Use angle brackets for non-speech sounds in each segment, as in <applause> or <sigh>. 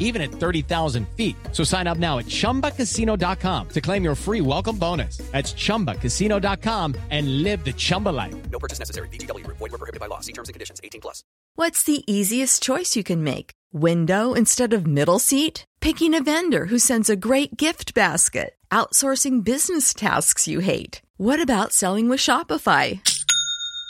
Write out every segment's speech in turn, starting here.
even at 30,000 feet. So sign up now at ChumbaCasino.com to claim your free welcome bonus. That's ChumbaCasino.com and live the Chumba life. No purchase necessary. VGW Group. Void where prohibited by law. See terms and conditions. 18 plus. What's the easiest choice you can make? Window instead of middle seat? Picking a vendor who sends a great gift basket? Outsourcing business tasks you hate? What about selling with Shopify?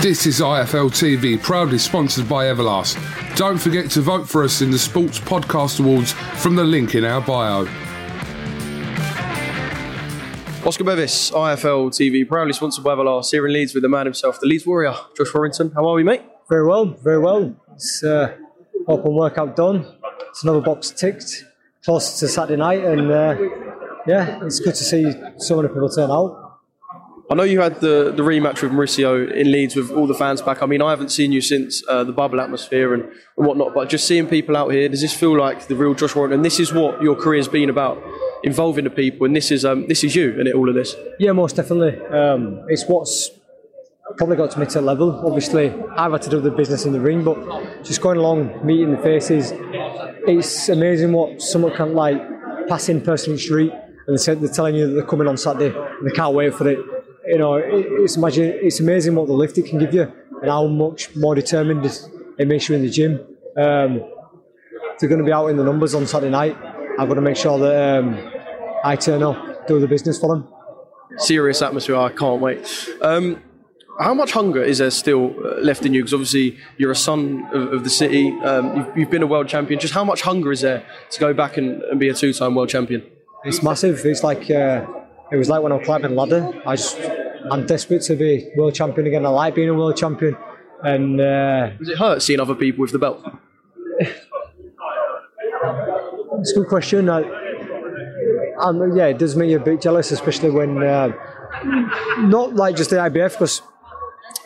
This is IFL TV, proudly sponsored by Everlast. Don't forget to vote for us in the Sports Podcast Awards from the link in our bio. Oscar Bevis, IFL TV, proudly sponsored by Everlast, here in Leeds with the man himself, the Leeds Warrior, Josh Warrington. How are we, mate? Very well, very well. It's uh, open workout done. It's another box ticked. Close to Saturday night, and uh, yeah, it's good to see so many people turn out. I know you had the, the rematch with Mauricio in Leeds with all the fans back. I mean, I haven't seen you since uh, the bubble atmosphere and, and whatnot, but just seeing people out here, does this feel like the real Josh Warrington? And this is what your career's been about, involving the people, and this is um, this is you in it, all of this. Yeah, most definitely. Um, it's what's probably got to me to a level. Obviously, I've had to do the business in the ring, but just going along, meeting the faces, it's amazing what someone can like pass in person in the street and they're telling you that they're coming on Saturday and they can't wait for it you know, it's imagine it's amazing what the lift it can give you and how much more determined it makes you in the gym. Um, they're going to be out in the numbers on Saturday night. I've got to make sure that um, I turn up, do the business for them. Serious atmosphere. I can't wait. Um, how much hunger is there still uh, left in you? Because obviously you're a son of, of the city. Um, you've, you've, been a world champion. Just how much hunger is there to go back and, and be a two-time world champion? It's massive. It's like uh, it was like when I was climbing the ladder. I just I'm desperate to be world champion again. I like being a world champion. And uh, does it hurt seeing other people with the belt? <laughs> it's a good question. I, um, yeah, it does make you a bit jealous, especially when uh, not like just the IBF because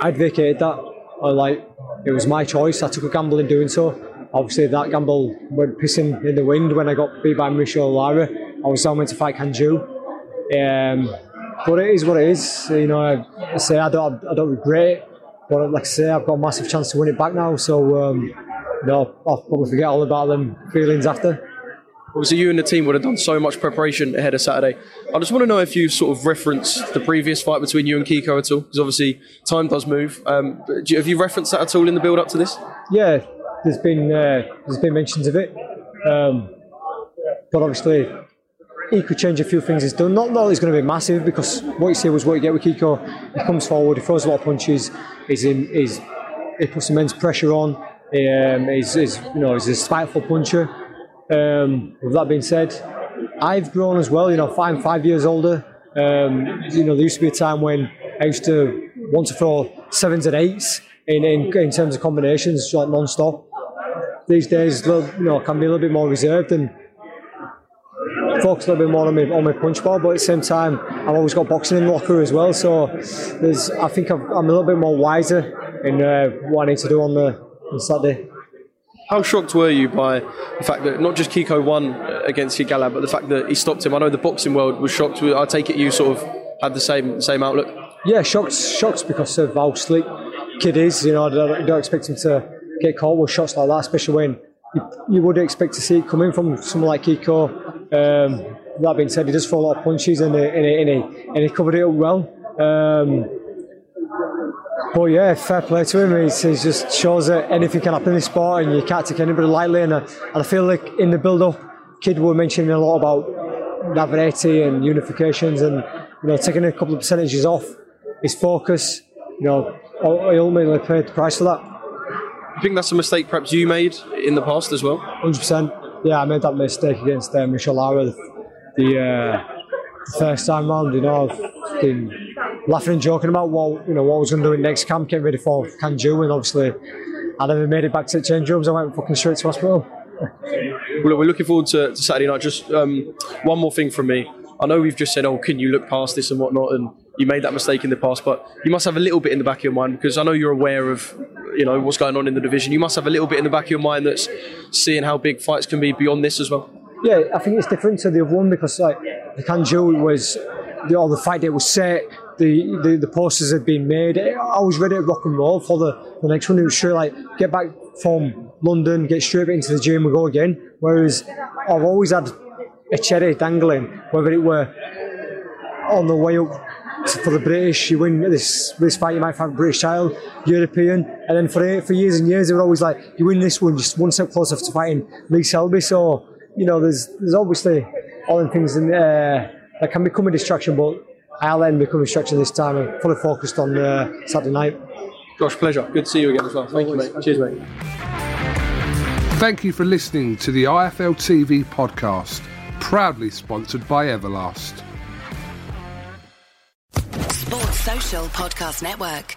I'd vacated that. Or like it was my choice. I took a gamble in doing so. Obviously, that gamble went pissing in the wind when I got beat by Michelle Lara. I was still meant to fight Can Xu. Um, but it is what it is. You know, I, say I don't, I don't regret it. But like I say, I've got a massive chance to win it back now. So, um, you know, I'll probably forget all about them feelings after. Obviously, you and the team would have done so much preparation ahead of Saturday. I just want to know if you sort of referenced the previous fight between you and Kiko at all, because obviously time does move. Um, you, have you referenced that at all in the build up to this? Yeah, there's been uh, there's been mentions of it, um, but obviously he could change a few things he's done. Not that he's going to be massive because what you see was what you get with Kiko. He comes forward, he throws a lot of punches, he's in, he's, he puts immense pressure on. Um, he's, he's, you know, he's a spiteful puncher. Um, with that being said, I've grown as well. You know, I'm five years older. Um, you know, there used to be a time when I used to want to throw sevens and eights in, in, in terms of combinations, like non-stop. These days, you know, can be a little bit more reserved and focus a little bit more on my, on my punch ball, but at the same time, I've always got boxing in the locker as well. So there's, I think i am a little bit more wiser in uh, what I need to do on the on Saturday. How shocked were you by the fact that not just Kiko won against Galahad, but the fact that he stopped him? I know the boxing world was shocked. I take it you sort of had the same same outlook. Yeah, shocked, shocked because of how slick kid is. You know, I don't, don't expect him to get caught with shots like that, especially when you, you would expect to see it coming from someone like Kiko. Um, that being said, he does throw a lot of punches and he, and he, and he, and he covered it up well. Um, but yeah, fair play to him. He just shows that anything can happen in this sport and you can't take anybody lightly. And I, and I feel like in the build up, Kid were mentioning a lot about Navarrete and unifications and you know taking a couple of percentages off his focus. You know, he ultimately paid the price for that. I think that's a mistake perhaps you made in the past as well? 100%. Yeah, I made that mistake against uh, Michel Lara the, uh, the, first time round. You know, I've been laughing and joking about what you know what I was going to do in next camp, getting ready for Can Xu, and obviously I never made it back to the change rooms. I went fucking straight to hospital. well, we're looking forward to, to Saturday night. Just um, one more thing from me. I know we've just said, "Oh, can you look past this and whatnot?" and you made that mistake in the past, but you must have a little bit in the back of your mind because I know you're aware of you know what's going on in the division. You must have a little bit in the back of your mind that's seeing how big fights can be beyond this as well. Yeah, I think it's different to the other one because like the Can Xu was the, all the fight date was set. The, the, the posters had been made. I was ready to rock and roll for the, the next one. It was straight like get back from London, get straight into the gym, we go again. Whereas I've always had a cherry dangling, whether it were on the way up for the British, you win this this fight, you might find a British title, European, and then for for years and years, they were always like, you win this one, just one step closer to fighting Lee Selby. So you know, there's there's obviously all the things in, uh, that can become a distraction, but I'll let them become a distraction this time. I'm fully focused on uh, Saturday night. Josh, pleasure. Good to see you again as well. Thank Always. you, mate. Cheers, mate. Thank you for listening to the IFL TV podcast, proudly sponsored by Everlast. Sports Social Podcast Network.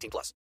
18 plus.